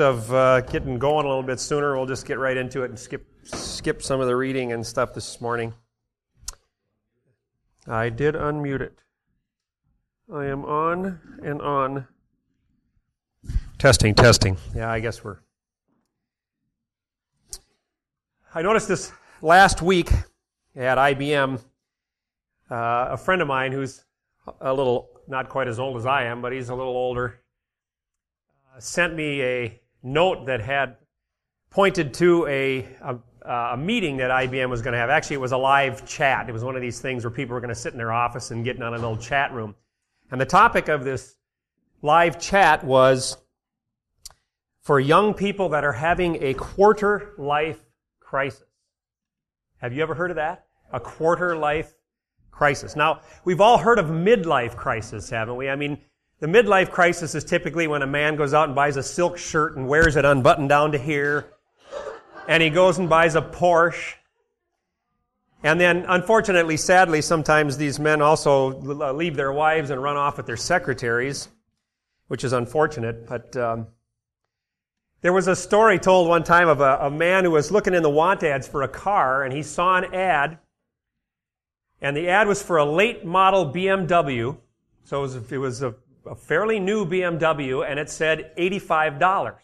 of uh, getting going a little bit sooner, we'll just get right into it and skip skip some of the reading and stuff this morning. I did unmute it. I am on and on. Testing, testing. Yeah, I guess we're. I noticed this last week at IBM. Uh, a friend of mine who's a little, not quite as old as I am, but he's a little older, uh, sent me a note that had pointed to a, a, a meeting that IBM was going to have. Actually, it was a live chat. It was one of these things where people were going to sit in their office and get on an old chat room. And the topic of this live chat was for young people that are having a quarter life crisis. Have you ever heard of that? A quarter life crisis. Now, we've all heard of midlife crisis, haven't we? I mean, the midlife crisis is typically when a man goes out and buys a silk shirt and wears it unbuttoned down to here, and he goes and buys a Porsche. And then, unfortunately, sadly, sometimes these men also leave their wives and run off with their secretaries, which is unfortunate, but um, there was a story told one time of a, a, man who was looking in the want ads for a car, and he saw an ad, and the ad was for a late model BMW. So it was, it was a, a fairly new BMW, and it said $85.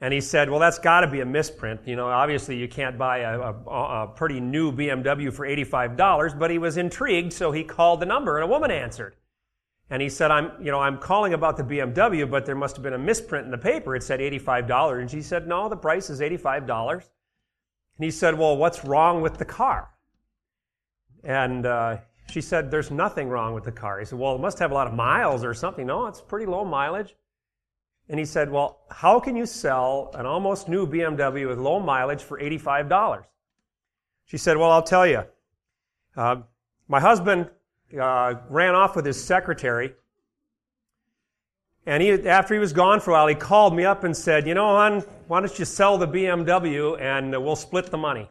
And he said, well, that's got to be a misprint. You know, obviously you can't buy a, a, a pretty new BMW for $85, but he was intrigued, so he called the number, and a woman answered. And he said, I'm, you know, I'm calling about the BMW, but there must have been a misprint in the paper. It said $85. And she said, no, the price is $85. And he said, well, what's wrong with the car? And uh, she said, there's nothing wrong with the car. He said, well, it must have a lot of miles or something. No, it's pretty low mileage. And he said, well, how can you sell an almost new BMW with low mileage for $85? She said, well, I'll tell you. Uh, my husband uh, ran off with his secretary. And he, after he was gone for a while, he called me up and said, You know, hon, why don't you sell the BMW and we'll split the money?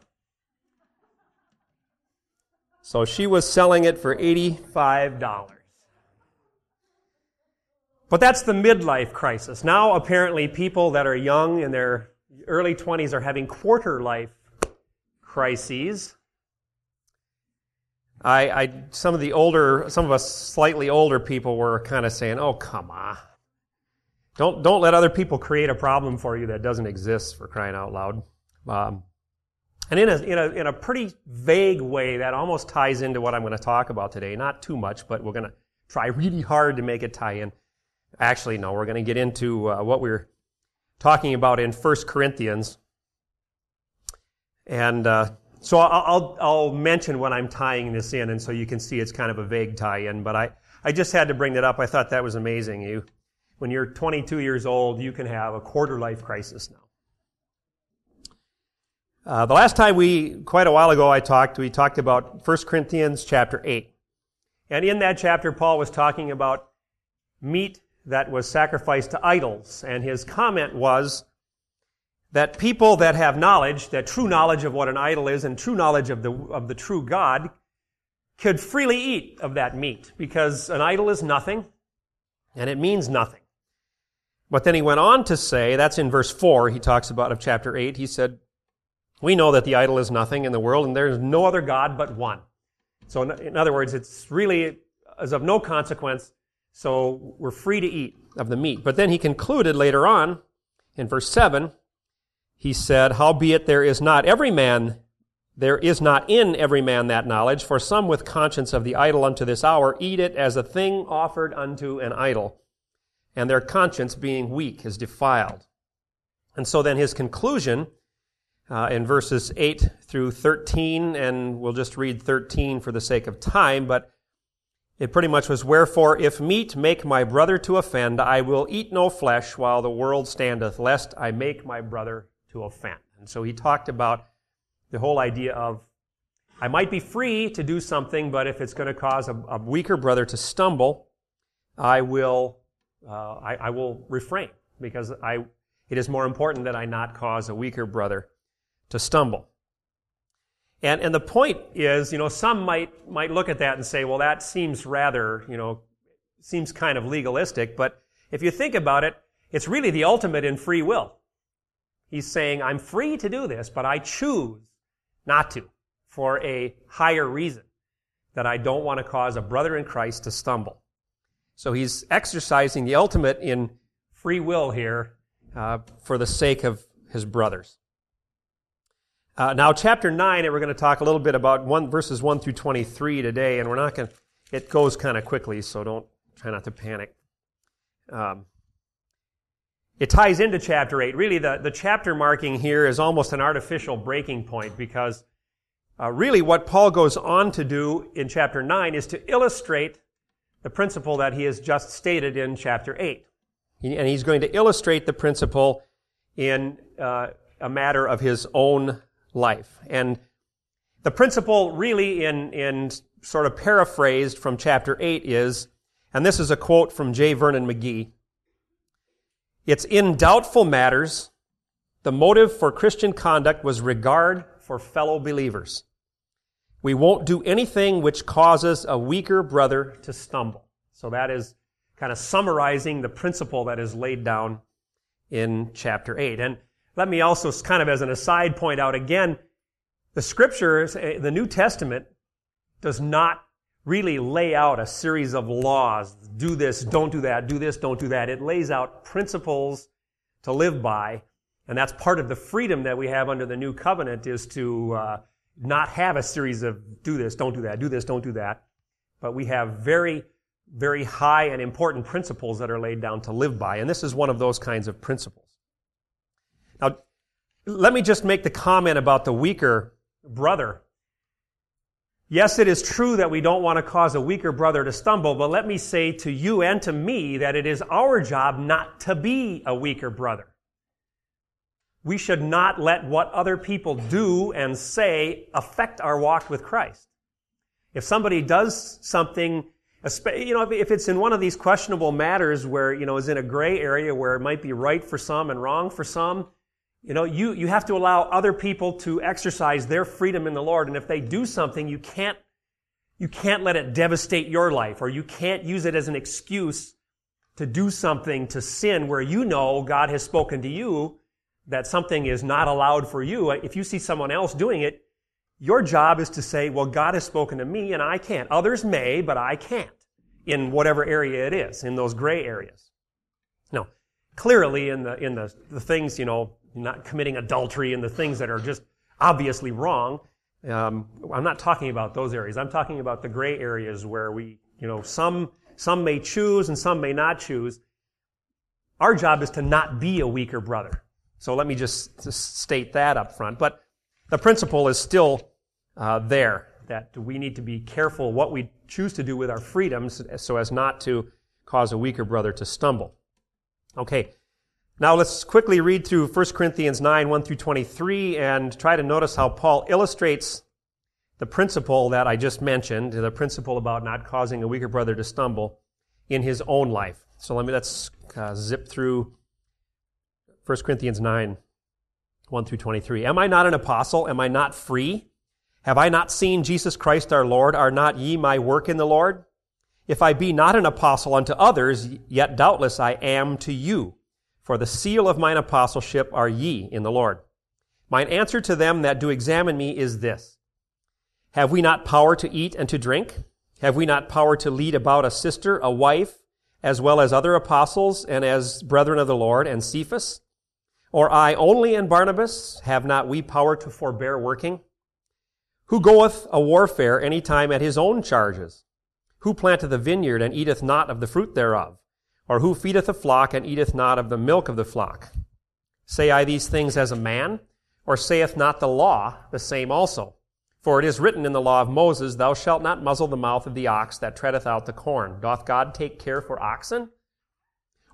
So she was selling it for $85. But that's the midlife crisis. Now, apparently, people that are young in their early 20s are having quarter life crises. I, I, some of the older, some of us slightly older people were kind of saying, "Oh, come on, don't don't let other people create a problem for you that doesn't exist." For crying out loud, um, and in a in a in a pretty vague way, that almost ties into what I'm going to talk about today. Not too much, but we're going to try really hard to make it tie in. Actually, no, we're going to get into uh, what we're talking about in First Corinthians, and. Uh, so I'll, I'll, mention when I'm tying this in, and so you can see it's kind of a vague tie-in, but I, I just had to bring that up. I thought that was amazing. You, when you're 22 years old, you can have a quarter life crisis now. Uh, the last time we, quite a while ago, I talked, we talked about 1 Corinthians chapter 8. And in that chapter, Paul was talking about meat that was sacrificed to idols. And his comment was, that people that have knowledge, that true knowledge of what an idol is and true knowledge of the, of the true God, could freely eat of that meat because an idol is nothing and it means nothing. But then he went on to say, that's in verse 4, he talks about of chapter 8, he said, We know that the idol is nothing in the world and there is no other God but one. So, in other words, it's really is of no consequence, so we're free to eat of the meat. But then he concluded later on in verse 7 he said, Howbeit there is not every man, there is not in every man that knowledge, for some with conscience of the idol unto this hour eat it as a thing offered unto an idol, and their conscience being weak is defiled. And so then his conclusion uh, in verses 8 through 13, and we'll just read 13 for the sake of time, but it pretty much was, Wherefore, if meat make my brother to offend, I will eat no flesh while the world standeth, lest I make my brother to offend. And so he talked about the whole idea of I might be free to do something, but if it's going to cause a, a weaker brother to stumble, I will, uh, I, I, will refrain because I, it is more important that I not cause a weaker brother to stumble. And, and the point is, you know, some might, might look at that and say, well, that seems rather, you know, seems kind of legalistic, but if you think about it, it's really the ultimate in free will. He's saying, I'm free to do this, but I choose not to for a higher reason that I don't want to cause a brother in Christ to stumble. So he's exercising the ultimate in free will here uh, for the sake of his brothers. Uh, now, chapter 9, and we're going to talk a little bit about one, verses 1 through 23 today, and we're not going to, it goes kind of quickly, so don't try not to panic. Um, it ties into chapter 8. Really, the, the chapter marking here is almost an artificial breaking point because uh, really what Paul goes on to do in chapter 9 is to illustrate the principle that he has just stated in chapter 8. And he's going to illustrate the principle in uh, a matter of his own life. And the principle really in, in sort of paraphrased from chapter 8 is, and this is a quote from J. Vernon McGee, it's in doubtful matters, the motive for Christian conduct was regard for fellow believers. We won't do anything which causes a weaker brother to stumble. So that is kind of summarizing the principle that is laid down in chapter 8. And let me also, kind of as an aside, point out again, the scriptures, eh, the New Testament, does not really lay out a series of laws. Do this, don't do that, do this, don't do that. It lays out principles to live by. And that's part of the freedom that we have under the new covenant is to uh, not have a series of do this, don't do that, do this, don't do that. But we have very, very high and important principles that are laid down to live by. And this is one of those kinds of principles. Now, let me just make the comment about the weaker brother. Yes, it is true that we don't want to cause a weaker brother to stumble, but let me say to you and to me that it is our job not to be a weaker brother. We should not let what other people do and say affect our walk with Christ. If somebody does something, you know, if it's in one of these questionable matters where, you know, is in a gray area where it might be right for some and wrong for some, you know, you, you have to allow other people to exercise their freedom in the Lord. And if they do something, you can't, you can't let it devastate your life or you can't use it as an excuse to do something to sin where you know God has spoken to you that something is not allowed for you. If you see someone else doing it, your job is to say, well, God has spoken to me and I can't. Others may, but I can't in whatever area it is, in those gray areas. Now, clearly in the, in the, the things, you know, not committing adultery and the things that are just obviously wrong. Um, I'm not talking about those areas. I'm talking about the gray areas where we, you know, some, some may choose and some may not choose. Our job is to not be a weaker brother. So let me just, just state that up front. But the principle is still uh, there that we need to be careful what we choose to do with our freedoms so as not to cause a weaker brother to stumble. Okay, now let's quickly read through 1 Corinthians 9, 1 through 23, and try to notice how Paul illustrates the principle that I just mentioned, the principle about not causing a weaker brother to stumble in his own life. So let me, let's uh, zip through 1 Corinthians 9, 1 through 23. Am I not an apostle? Am I not free? Have I not seen Jesus Christ our Lord? Are not ye my work in the Lord? If I be not an apostle unto others, yet doubtless I am to you. For the seal of mine apostleship are ye in the Lord. Mine answer to them that do examine me is this. Have we not power to eat and to drink? Have we not power to lead about a sister, a wife, as well as other apostles and as brethren of the Lord and Cephas? Or I only and Barnabas, have not we power to forbear working? Who goeth a warfare any time at his own charges? Who planteth a vineyard and eateth not of the fruit thereof? Or who feedeth a flock and eateth not of the milk of the flock? Say I these things as a man? Or saith not the law the same also? For it is written in the law of Moses, Thou shalt not muzzle the mouth of the ox that treadeth out the corn. Doth God take care for oxen?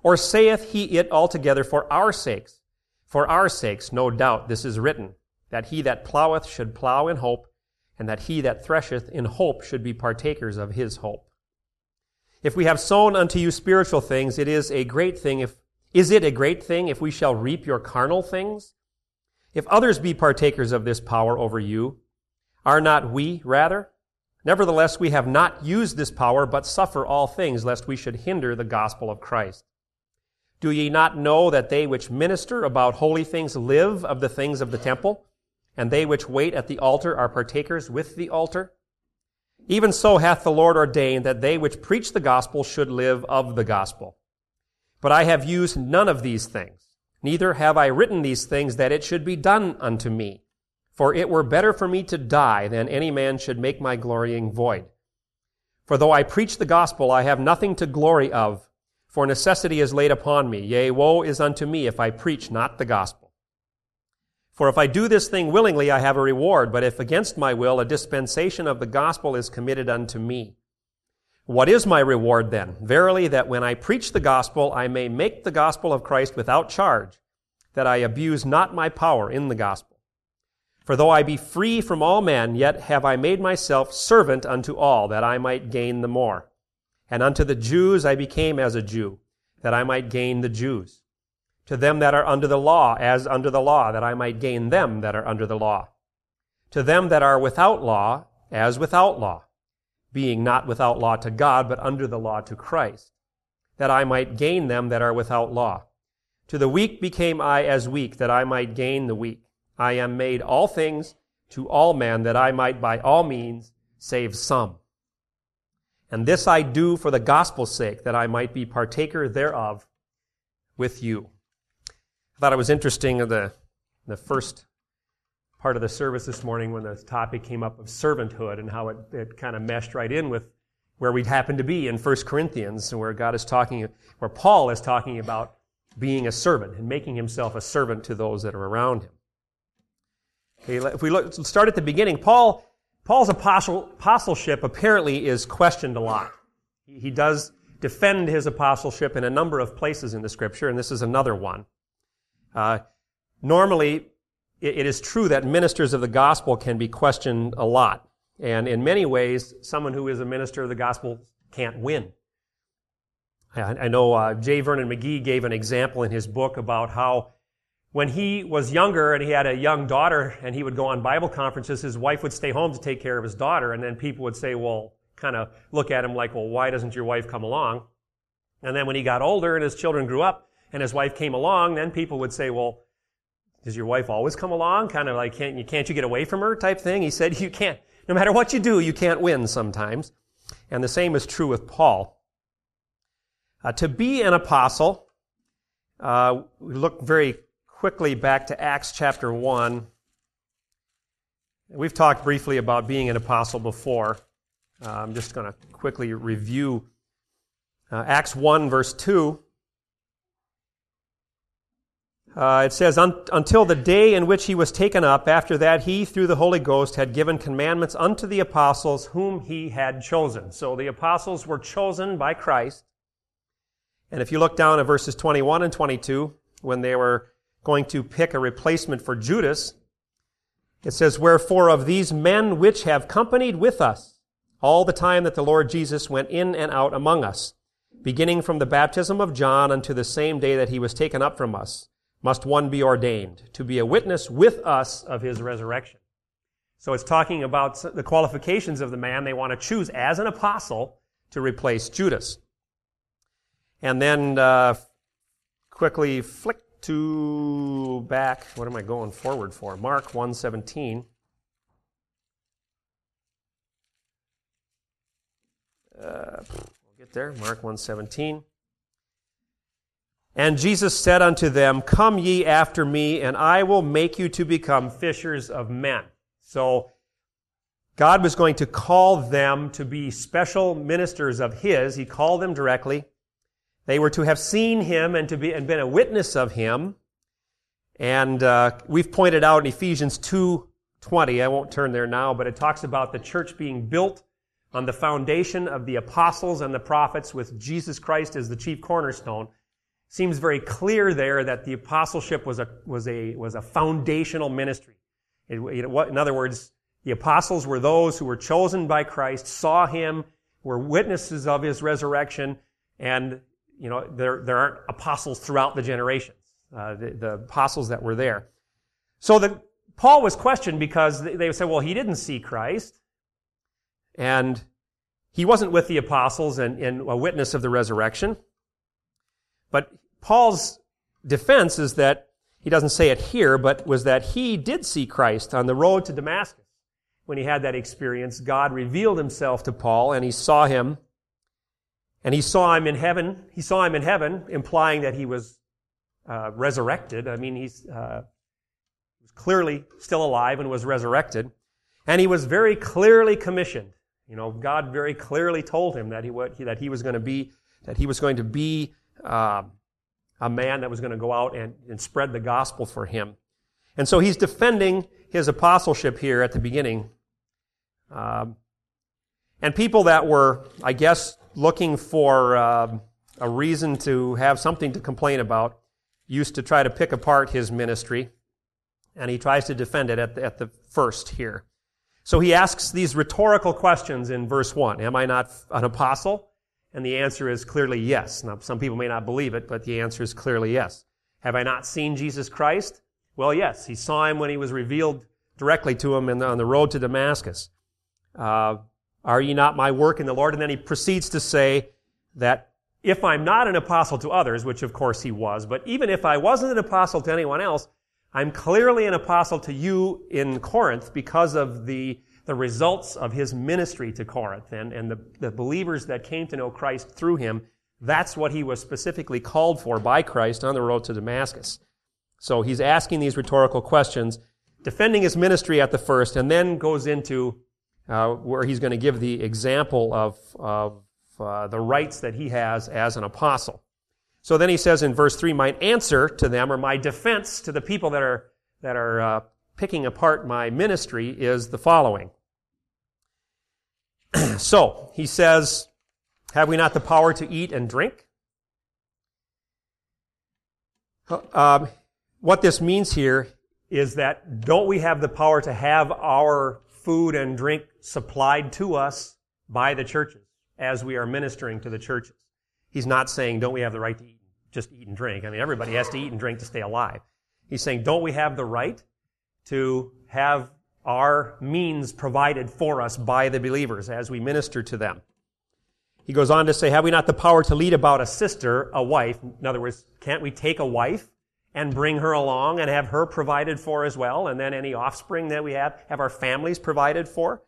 Or saith he it altogether for our sakes? For our sakes, no doubt, this is written, that he that ploweth should plow in hope, and that he that thresheth in hope should be partakers of his hope. If we have sown unto you spiritual things, it is a great thing if, is it a great thing if we shall reap your carnal things? If others be partakers of this power over you, are not we rather? Nevertheless, we have not used this power, but suffer all things, lest we should hinder the gospel of Christ. Do ye not know that they which minister about holy things live of the things of the temple, and they which wait at the altar are partakers with the altar? Even so hath the Lord ordained that they which preach the gospel should live of the gospel. But I have used none of these things, neither have I written these things that it should be done unto me. For it were better for me to die than any man should make my glorying void. For though I preach the gospel, I have nothing to glory of, for necessity is laid upon me. Yea, woe is unto me if I preach not the gospel. For if I do this thing willingly, I have a reward, but if against my will, a dispensation of the gospel is committed unto me. What is my reward then? Verily, that when I preach the gospel, I may make the gospel of Christ without charge, that I abuse not my power in the gospel. For though I be free from all men, yet have I made myself servant unto all, that I might gain the more. And unto the Jews I became as a Jew, that I might gain the Jews. To them that are under the law, as under the law, that I might gain them that are under the law. To them that are without law, as without law, being not without law to God, but under the law to Christ, that I might gain them that are without law. To the weak became I as weak, that I might gain the weak. I am made all things to all men that I might by all means save some. And this I do for the gospel's sake, that I might be partaker thereof with you. I thought it was interesting the, the first part of the service this morning when the topic came up of servanthood and how it, it kind of meshed right in with where we happen to be in 1 Corinthians, where God is talking, where Paul is talking about being a servant and making himself a servant to those that are around him. Okay, if we look, start at the beginning, Paul, Paul's apostle, apostleship apparently is questioned a lot. He does defend his apostleship in a number of places in the scripture, and this is another one. Uh, normally, it, it is true that ministers of the gospel can be questioned a lot. And in many ways, someone who is a minister of the gospel can't win. I, I know uh, J. Vernon McGee gave an example in his book about how when he was younger and he had a young daughter and he would go on Bible conferences, his wife would stay home to take care of his daughter. And then people would say, well, kind of look at him like, well, why doesn't your wife come along? And then when he got older and his children grew up and his wife came along, then people would say, well, does your wife always come along? Kind of like, can't you, can't you get away from her type thing? He said, you can't. No matter what you do, you can't win sometimes. And the same is true with Paul. Uh, to be an apostle, uh, we look very quickly back to Acts chapter 1. We've talked briefly about being an apostle before. Uh, I'm just going to quickly review uh, Acts 1, verse 2. Uh, it says, Until the day in which he was taken up, after that he, through the Holy Ghost, had given commandments unto the apostles whom he had chosen. So the apostles were chosen by Christ. And if you look down at verses 21 and 22, when they were going to pick a replacement for Judas. It says, Wherefore of these men which have companied with us all the time that the Lord Jesus went in and out among us, beginning from the baptism of John unto the same day that he was taken up from us, must one be ordained to be a witness with us of his resurrection. So it's talking about the qualifications of the man they want to choose as an apostle to replace Judas. And then uh, quickly flick to back, what am I going forward for? Mark 117. Uh, we'll get there. Mark 117. And Jesus said unto them, Come ye after me, and I will make you to become fishers of men. So, God was going to call them to be special ministers of His. He called them directly. They were to have seen him and to be and been a witness of him. And uh, we've pointed out in Ephesians 2:20, I won't turn there now, but it talks about the church being built on the foundation of the apostles and the prophets with Jesus Christ as the chief cornerstone. Seems very clear there that the apostleship was a, was a, was a foundational ministry. It, it, in other words, the apostles were those who were chosen by Christ, saw him, were witnesses of his resurrection, and you know, there, there aren't apostles throughout the generations, uh, the, the, apostles that were there. So the, Paul was questioned because they, said, well, he didn't see Christ. And he wasn't with the apostles and, and a witness of the resurrection. But Paul's defense is that he doesn't say it here, but was that he did see Christ on the road to Damascus. When he had that experience, God revealed himself to Paul and he saw him and he saw him in heaven. He saw him in heaven, implying that he was uh, resurrected. I mean, he's uh, clearly still alive and was resurrected. And he was very clearly commissioned. You know, God very clearly told him that he, that he was going to be, that he was going to be uh, a man that was going to go out and, and spread the gospel for him. And so he's defending his apostleship here at the beginning. Um, and people that were, I guess, looking for uh, a reason to have something to complain about used to try to pick apart his ministry, and he tries to defend it at the, at the first here. So he asks these rhetorical questions in verse 1 Am I not an apostle? And the answer is clearly yes. Now, some people may not believe it, but the answer is clearly yes. Have I not seen Jesus Christ? Well, yes. He saw him when he was revealed directly to him the, on the road to Damascus. Uh, are ye not my work in the Lord? And then he proceeds to say that if I'm not an apostle to others, which of course he was, but even if I wasn't an apostle to anyone else, I'm clearly an apostle to you in Corinth because of the, the results of his ministry to Corinth and, and the, the believers that came to know Christ through him. That's what he was specifically called for by Christ on the road to Damascus. So he's asking these rhetorical questions, defending his ministry at the first, and then goes into uh, where he's going to give the example of, of uh, the rights that he has as an apostle. So then he says in verse 3, my answer to them, or my defense to the people that are, that are uh, picking apart my ministry is the following. so, he says, have we not the power to eat and drink? Um, what this means here is that don't we have the power to have our food and drink supplied to us by the churches as we are ministering to the churches. He's not saying, don't we have the right to eat, just eat and drink? I mean, everybody has to eat and drink to stay alive. He's saying, don't we have the right to have our means provided for us by the believers as we minister to them? He goes on to say, have we not the power to lead about a sister, a wife? In other words, can't we take a wife and bring her along and have her provided for as well. And then any offspring that we have, have our families provided for.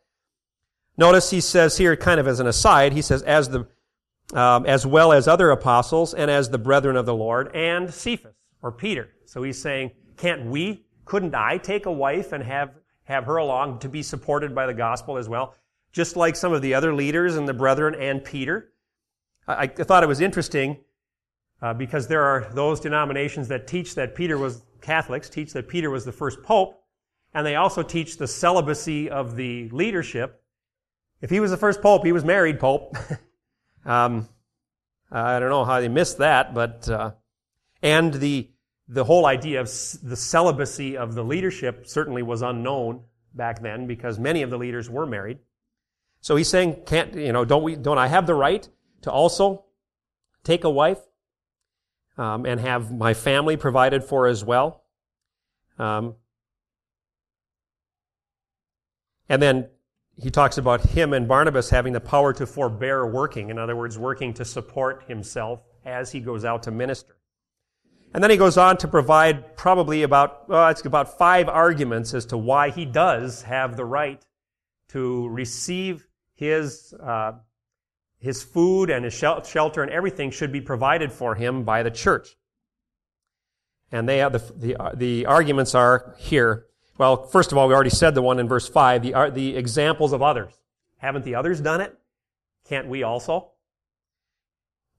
Notice he says here, kind of as an aside, he says, as the, um, as well as other apostles and as the brethren of the Lord and Cephas or Peter. So he's saying, can't we, couldn't I take a wife and have, have her along to be supported by the gospel as well? Just like some of the other leaders and the brethren and Peter. I, I thought it was interesting uh, because there are those denominations that teach that Peter was, Catholics teach that Peter was the first pope, and they also teach the celibacy of the leadership. If he was the first pope, he was married pope. um, I don't know how they missed that, but, uh, and the, the whole idea of the celibacy of the leadership certainly was unknown back then because many of the leaders were married. So he's saying, can't, you know, don't we, don't I have the right to also take a wife? um, and have my family provided for as well. Um, and then he talks about him and Barnabas having the power to forbear working. In other words, working to support himself as he goes out to minister. And then he goes on to provide probably about, well, it's about five arguments as to why he does have the right to receive his uh, his food and his shelter and everything should be provided for him by the church. And they have the, the, uh, the arguments are here. Well, first of all, we already said the one in verse 5, the, uh, the examples of others. Haven't the others done it? Can't we also?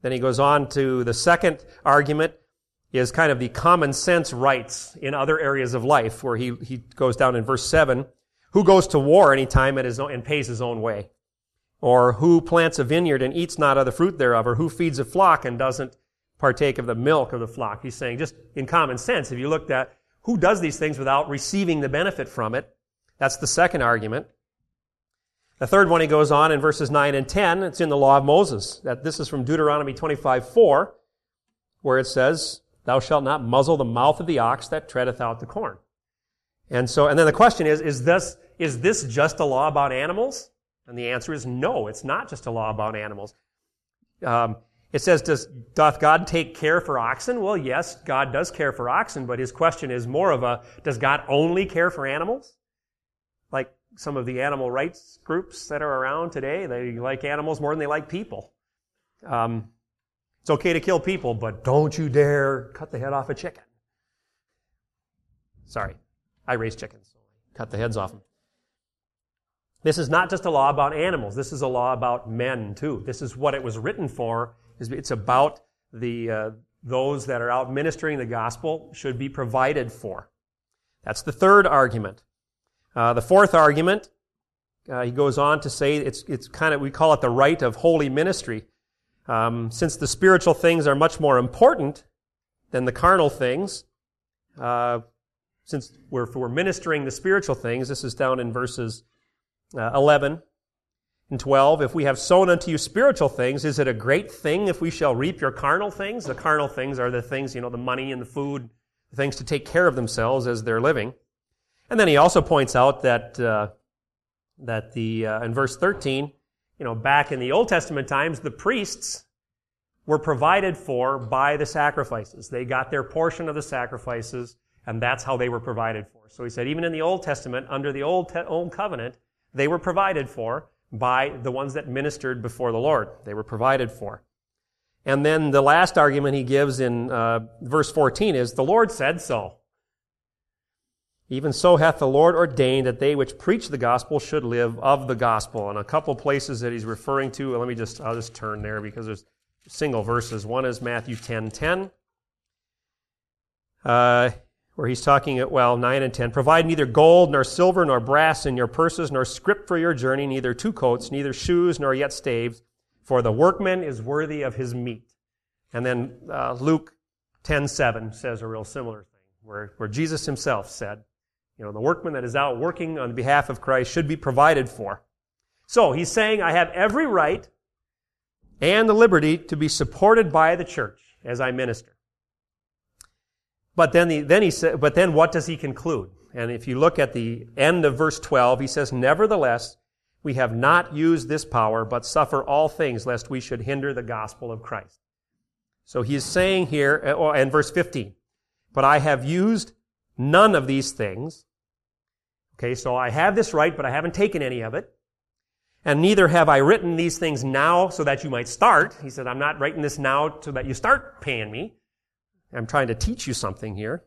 Then he goes on to the second argument is kind of the common sense rights in other areas of life, where he, he goes down in verse 7. Who goes to war anytime at his own, and pays his own way? Or who plants a vineyard and eats not of the fruit thereof? Or who feeds a flock and doesn't partake of the milk of the flock? He's saying, just in common sense, if you looked at who does these things without receiving the benefit from it, that's the second argument. The third one he goes on in verses 9 and 10, it's in the law of Moses. That this is from Deuteronomy 25, 4, where it says, Thou shalt not muzzle the mouth of the ox that treadeth out the corn. And so, and then the question is, is this, is this just a law about animals? And the answer is no, it's not just a law about animals. Um, It says, does, doth God take care for oxen? Well, yes, God does care for oxen, but his question is more of a, does God only care for animals? Like some of the animal rights groups that are around today, they like animals more than they like people. Um, it's okay to kill people, but don't you dare cut the head off a chicken. Sorry, I raise chickens, so I cut the heads off them. This is not just a law about animals. This is a law about men too. This is what it was written for. It's about the uh, those that are out ministering the gospel should be provided for. That's the third argument. Uh, the fourth argument, uh, he goes on to say it's it's kind of we call it the right of holy ministry. Um, since the spiritual things are much more important than the carnal things, uh, since we're, we're ministering the spiritual things, this is down in verses uh, 11 and 12. If we have sown unto you spiritual things, is it a great thing if we shall reap your carnal things? The carnal things are the things, you know, the money and the food, the things to take care of themselves as they're living. And then he also points out that, uh, that the, uh, in verse 13, you know, back in the Old Testament times, the priests were provided for by the sacrifices. They got their portion of the sacrifices, and that's how they were provided for. So he said, even in the Old Testament, under the Old, Te- Old Covenant, they were provided for by the ones that ministered before the Lord. They were provided for. And then the last argument he gives in uh, verse 14 is, The Lord said so. Even so hath the Lord ordained that they which preach the gospel should live of the gospel. And a couple places that he's referring to, let me just, I'll just turn there because there's single verses. One is Matthew 10, 10. Uh, where he's talking at, well, 9 and 10. Provide neither gold, nor silver, nor brass in your purses, nor scrip for your journey, neither two coats, neither shoes, nor yet staves, for the workman is worthy of his meat. And then uh, Luke 10, 7 says a real similar thing, where, where Jesus himself said, you know, the workman that is out working on behalf of Christ should be provided for. So he's saying, I have every right and the liberty to be supported by the church as I minister. But then, the, then he said, but then what does he conclude? And if you look at the end of verse 12, he says, Nevertheless, we have not used this power, but suffer all things, lest we should hinder the gospel of Christ. So he is saying here, and uh, verse 15, but I have used none of these things. Okay, so I have this right, but I haven't taken any of it. And neither have I written these things now so that you might start. He said, I'm not writing this now so that you start paying me. I'm trying to teach you something here.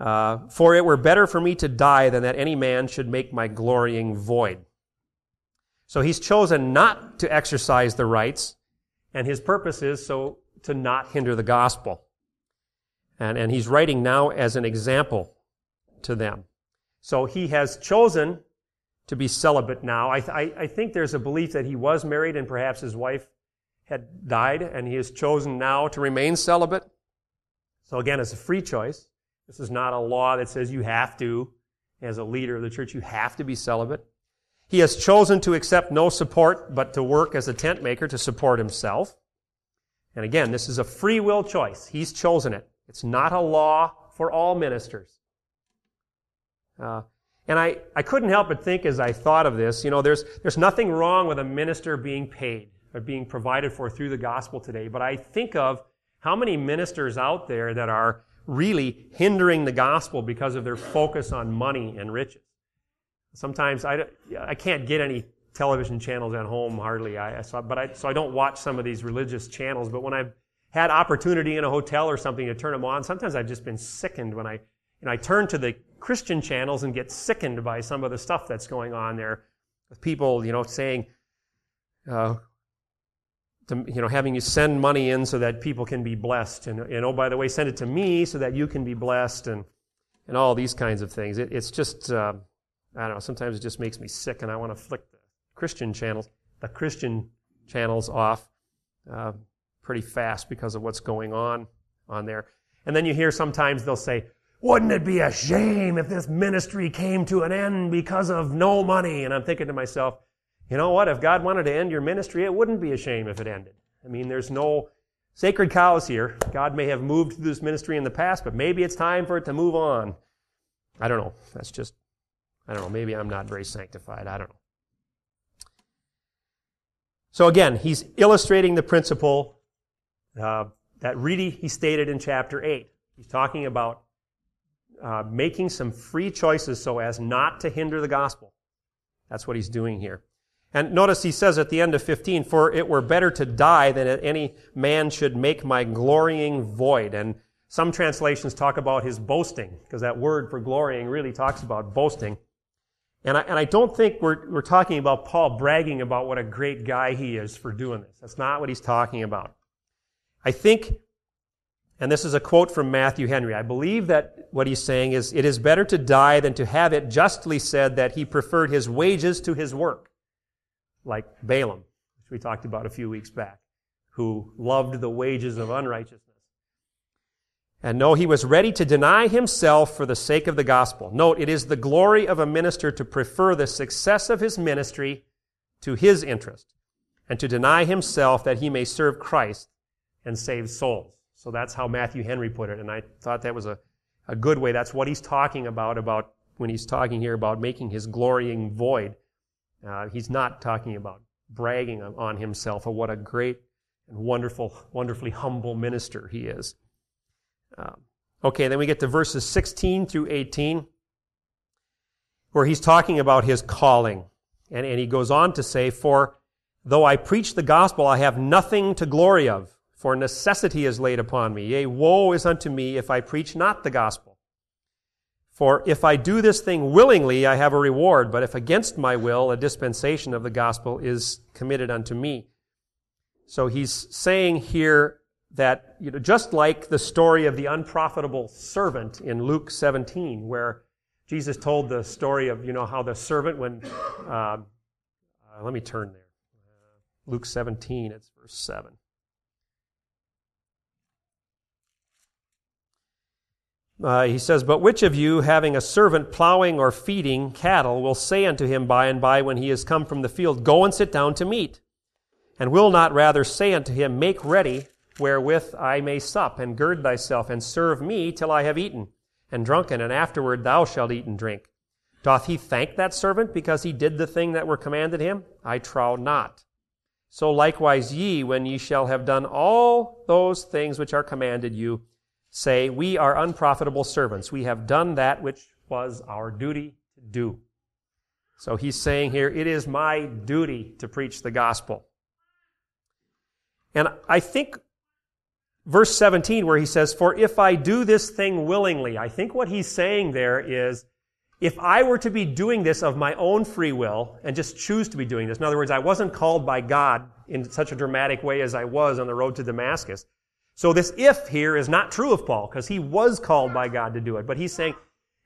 Uh, for it were better for me to die than that any man should make my glorying void. So he's chosen not to exercise the rights, and his purpose is so to not hinder the gospel. And, and he's writing now as an example to them. So he has chosen to be celibate now. I, I, I think there's a belief that he was married and perhaps his wife had died, and he has chosen now to remain celibate. So again, it's a free choice. This is not a law that says you have to, as a leader of the church, you have to be celibate. He has chosen to accept no support, but to work as a tent maker to support himself. And again, this is a free will choice. He's chosen it. It's not a law for all ministers. Uh, and I, I couldn't help but think as I thought of this, you know, there's, there's nothing wrong with a minister being paid or being provided for through the gospel today, but I think of how many ministers out there that are really hindering the gospel because of their focus on money and riches? Sometimes I, I can't get any television channels at home hardly. I, so, but I, so I don't watch some of these religious channels. But when I've had opportunity in a hotel or something to turn them on, sometimes I've just been sickened when I, you know, I turn to the Christian channels and get sickened by some of the stuff that's going on there with people, you know, saying, uh, to, you know, having you send money in so that people can be blessed. And, and oh, by the way, send it to me so that you can be blessed and, and all these kinds of things. It, it's just, uh, I don't know, sometimes it just makes me sick and I want to flick the Christian channels, the Christian channels off uh, pretty fast because of what's going on on there. And then you hear sometimes they'll say, wouldn't it be a shame if this ministry came to an end because of no money? And I'm thinking to myself, you know what? If God wanted to end your ministry, it wouldn't be a shame if it ended. I mean, there's no sacred cows here. God may have moved through this ministry in the past, but maybe it's time for it to move on. I don't know. That's just, I don't know. Maybe I'm not very sanctified. I don't know. So again, he's illustrating the principle uh, that really he stated in chapter 8. He's talking about uh, making some free choices so as not to hinder the gospel. That's what he's doing here. And notice he says at the end of 15, For it were better to die than that any man should make my glorying void. And some translations talk about his boasting, because that word for glorying really talks about boasting. And I, and I don't think we're, we're talking about Paul bragging about what a great guy he is for doing this. That's not what he's talking about. I think, and this is a quote from Matthew Henry, I believe that what he's saying is, it is better to die than to have it justly said that he preferred his wages to his work like Balaam, which we talked about a few weeks back, who loved the wages of unrighteousness. And no, he was ready to deny himself for the sake of the gospel. Note, it is the glory of a minister to prefer the success of his ministry to his interest, and to deny himself that he may serve Christ and save souls. So that's how Matthew Henry put it, and I thought that was a, a good way. That's what he's talking about, about when he's talking here about making his glorying void. Uh, he's not talking about bragging on himself or what a great and wonderful, wonderfully humble minister he is. Um, okay, then we get to verses 16 through 18, where he's talking about his calling. And, and he goes on to say, For though I preach the gospel, I have nothing to glory of, for necessity is laid upon me. Yea, woe is unto me if I preach not the gospel. For if I do this thing willingly, I have a reward, but if against my will, a dispensation of the gospel is committed unto me. So he's saying here that, you know, just like the story of the unprofitable servant in Luke 17, where Jesus told the story of, you know, how the servant, when, uh, uh, let me turn there. Luke 17, it's verse 7. Uh, he says, But which of you, having a servant plowing or feeding cattle, will say unto him by and by when he is come from the field, Go and sit down to meat? And will not rather say unto him, Make ready wherewith I may sup, and gird thyself, and serve me till I have eaten and drunken, and afterward thou shalt eat and drink? Doth he thank that servant because he did the thing that were commanded him? I trow not. So likewise ye, when ye shall have done all those things which are commanded you, say, We are unprofitable servants. We have done that which was our duty to do. So he's saying here, It is my duty to preach the gospel. And I think verse 17, where he says, For if I do this thing willingly, I think what he's saying there is, if I were to be doing this of my own free will and just choose to be doing this, in other words, I wasn't called by God in such a dramatic way as I was on the road to Damascus, so this if here is not true of Paul because he was called by God to do it. But he's saying,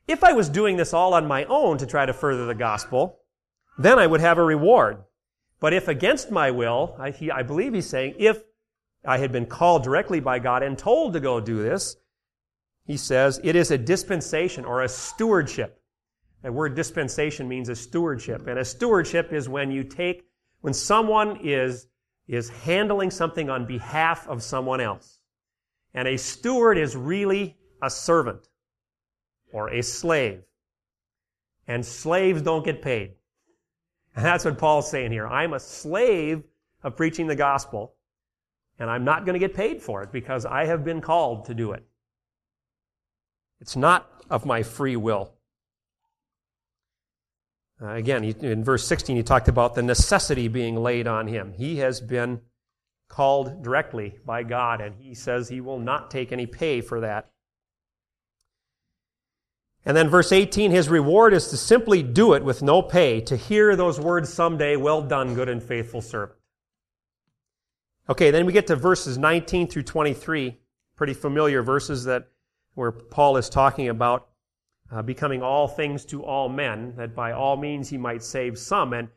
if I was doing this all on my own to try to further the gospel, then I would have a reward. But if against my will, I, he, I believe he's saying, if I had been called directly by God and told to go do this, he says, it is a dispensation or a stewardship. The word dispensation means a stewardship. And a stewardship is when you take, when someone is, is handling something on behalf of someone else. And a steward is really a servant or a slave. And slaves don't get paid. And that's what Paul's saying here. I'm a slave of preaching the gospel, and I'm not going to get paid for it because I have been called to do it. It's not of my free will. Uh, again, in verse 16, he talked about the necessity being laid on him. He has been called directly by God, and he says he will not take any pay for that. And then verse 18, his reward is to simply do it with no pay, to hear those words someday, well done, good and faithful servant. Okay, then we get to verses 19 through 23, pretty familiar verses that where Paul is talking about uh, becoming all things to all men, that by all means he might save some. And,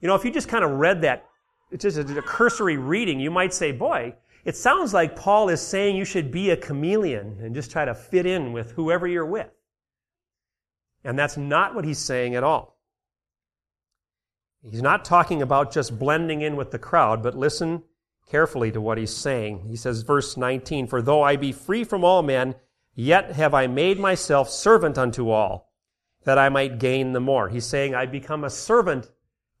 you know, if you just kind of read that it's just a, a cursory reading, you might say, boy, it sounds like Paul is saying you should be a chameleon and just try to fit in with whoever you're with. And that's not what he's saying at all. He's not talking about just blending in with the crowd, but listen carefully to what he's saying. He says, verse 19, For though I be free from all men, yet have I made myself servant unto all, that I might gain the more. He's saying, I become a servant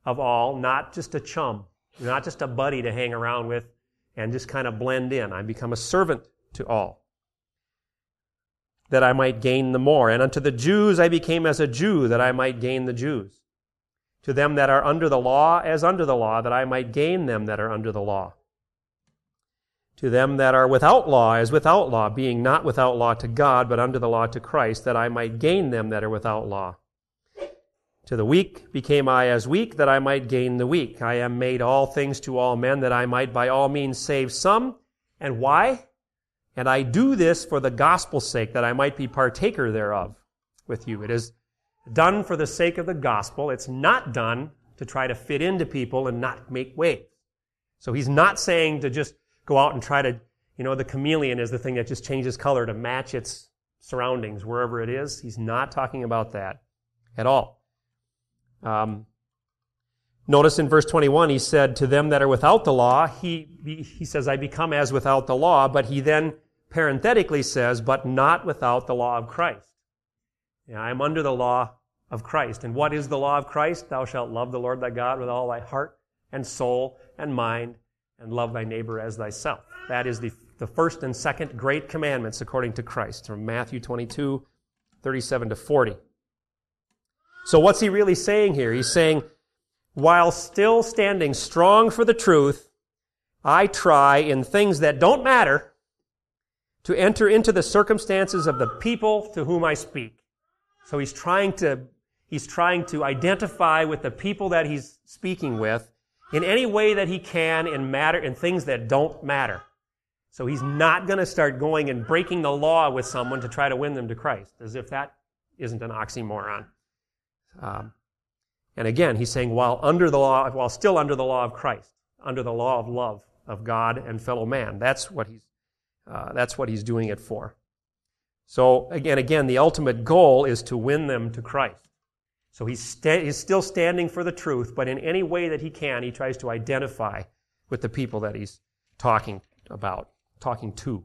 of all, not just a chum. Not just a buddy to hang around with and just kind of blend in. I become a servant to all, that I might gain the more. And unto the Jews I became as a Jew, that I might gain the Jews. To them that are under the law, as under the law, that I might gain them that are under the law. To them that are without law, as without law, being not without law to God, but under the law to Christ, that I might gain them that are without law. To the weak became I as weak, that I might gain the weak. I am made all things to all men, that I might by all means save some. And why? And I do this for the gospel's sake, that I might be partaker thereof with you. It is done for the sake of the gospel. It's not done to try to fit into people and not make waves. So he's not saying to just go out and try to, you know, the chameleon is the thing that just changes color to match its surroundings wherever it is. He's not talking about that at all. Um, notice in verse 21, he said, To them that are without the law, he, he says, I become as without the law, but he then parenthetically says, But not without the law of Christ. I'm under the law of Christ. And what is the law of Christ? Thou shalt love the Lord thy God with all thy heart and soul and mind, and love thy neighbor as thyself. That is the, the first and second great commandments according to Christ, from Matthew 22, 37 to 40. So what's he really saying here? He's saying, while still standing strong for the truth, I try in things that don't matter to enter into the circumstances of the people to whom I speak. So he's trying to, he's trying to identify with the people that he's speaking with in any way that he can in matter, in things that don't matter. So he's not going to start going and breaking the law with someone to try to win them to Christ, as if that isn't an oxymoron. Um, and again, he's saying while under the law, while still under the law of Christ, under the law of love of God and fellow man. That's what he's, uh, that's what he's doing it for. So again, again, the ultimate goal is to win them to Christ. So he's, sta- he's still standing for the truth, but in any way that he can, he tries to identify with the people that he's talking about, talking to.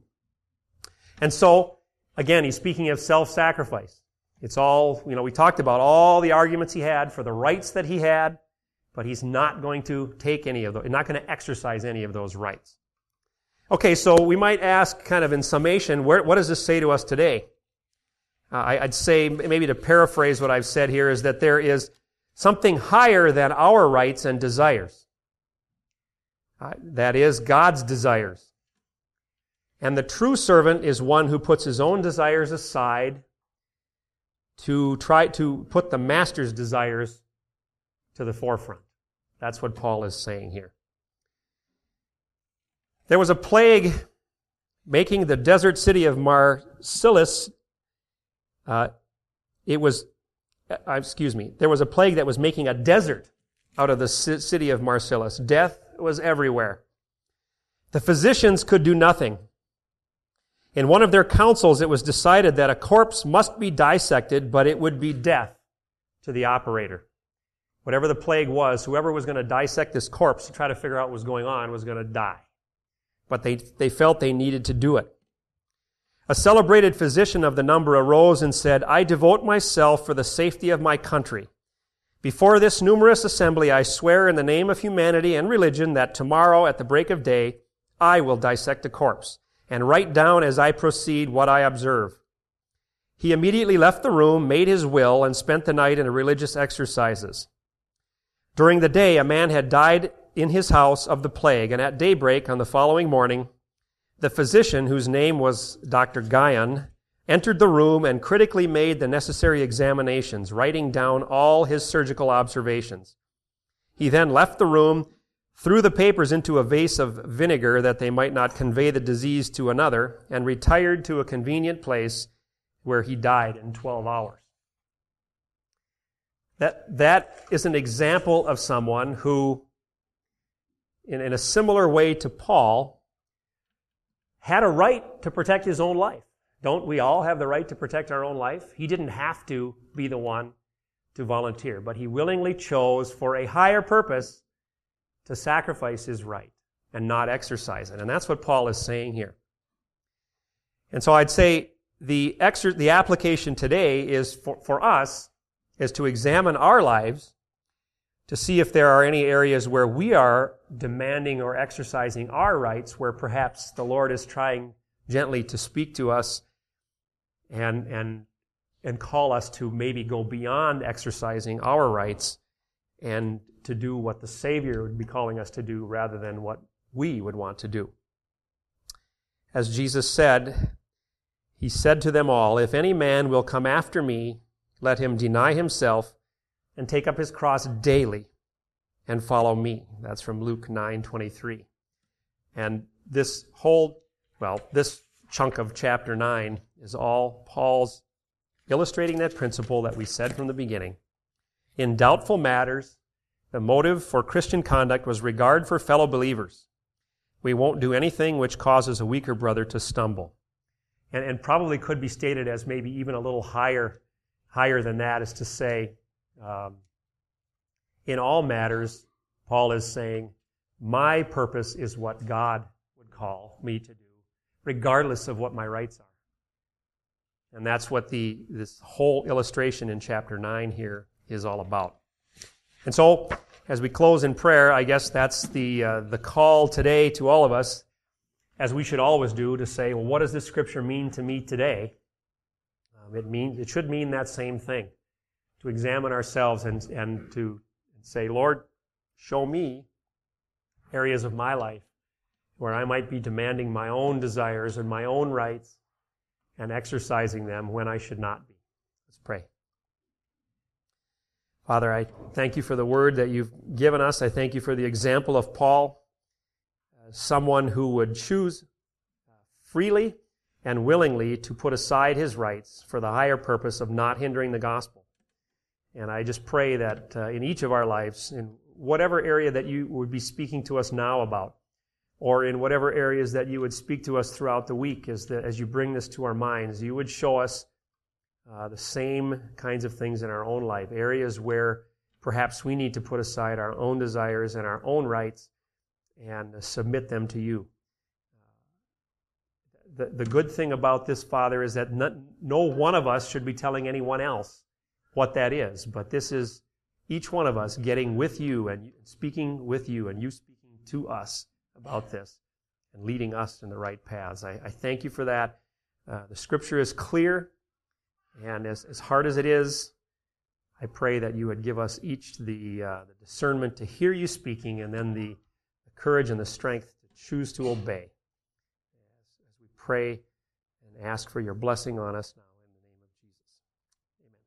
And so, again, he's speaking of self-sacrifice. It's all, you know, we talked about all the arguments he had for the rights that he had, but he's not going to take any of those, not going to exercise any of those rights. Okay, so we might ask, kind of in summation, where, what does this say to us today? Uh, I, I'd say, maybe to paraphrase what I've said here, is that there is something higher than our rights and desires. Uh, that is, God's desires. And the true servant is one who puts his own desires aside to try to put the master's desires to the forefront. That's what Paul is saying here. There was a plague making the desert city of Marcellus. Uh, it was, uh, excuse me, there was a plague that was making a desert out of the city of Marcellus. Death was everywhere. The physicians could do nothing. In one of their councils, it was decided that a corpse must be dissected, but it would be death to the operator. Whatever the plague was, whoever was going to dissect this corpse to try to figure out what was going on was going to die. But they, they felt they needed to do it. A celebrated physician of the number arose and said, I devote myself for the safety of my country. Before this numerous assembly, I swear in the name of humanity and religion that tomorrow at the break of day, I will dissect a corpse and write down as I proceed what I observe. He immediately left the room, made his will, and spent the night in religious exercises. During the day, a man had died in his house of the plague, and at daybreak on the following morning, the physician, whose name was Dr. Guyon, entered the room and critically made the necessary examinations, writing down all his surgical observations. He then left the room threw the papers into a vase of vinegar that they might not convey the disease to another, and retired to a convenient place where he died in 12 hours. That, that is an example of someone who, in, in a similar way to Paul, had a right to protect his own life. Don't we all have the right to protect our own life? He didn't have to be the one to volunteer, but he willingly chose for a higher purpose to sacrifice his right and not exercise it. And that's what Paul is saying here. And so I'd say the, the application today is for, for us is to examine our lives to see if there are any areas where we are demanding or exercising our rights, where perhaps the Lord is trying gently to speak to us and, and, and call us to maybe go beyond exercising our rights and to do what the Savior would be calling us to do rather than what we would want to do. As Jesus said, He said to them all, If any man will come after me, let him deny himself and take up his cross daily and follow me. That's from Luke 9:23. And this whole well, this chunk of chapter 9 is all Paul's illustrating that principle that we said from the beginning. In doubtful matters, the motive for Christian conduct was regard for fellow believers. We won't do anything which causes a weaker brother to stumble. And, and probably could be stated as maybe even a little higher, higher than that, is to say, um, in all matters, Paul is saying, my purpose is what God would call me to do, regardless of what my rights are. And that's what the, this whole illustration in chapter 9 here is all about. And so, as we close in prayer, I guess that's the, uh, the call today to all of us, as we should always do, to say, well, what does this scripture mean to me today? Um, it, means, it should mean that same thing to examine ourselves and, and to say, Lord, show me areas of my life where I might be demanding my own desires and my own rights and exercising them when I should not be. Let's pray. Father, I thank you for the word that you've given us. I thank you for the example of Paul, uh, someone who would choose uh, freely and willingly to put aside his rights for the higher purpose of not hindering the gospel. And I just pray that uh, in each of our lives, in whatever area that you would be speaking to us now about, or in whatever areas that you would speak to us throughout the week, as, the, as you bring this to our minds, you would show us uh, the same kinds of things in our own life, areas where perhaps we need to put aside our own desires and our own rights and uh, submit them to you. The, the good thing about this, Father, is that not, no one of us should be telling anyone else what that is, but this is each one of us getting with you and speaking with you and you speaking to us about this and leading us in the right paths. I, I thank you for that. Uh, the scripture is clear, and as, as hard as it is, I pray that you would give us each the, uh, the discernment to hear you speaking and then the, the courage and the strength to choose to obey. As, as we pray and ask for your blessing on us now.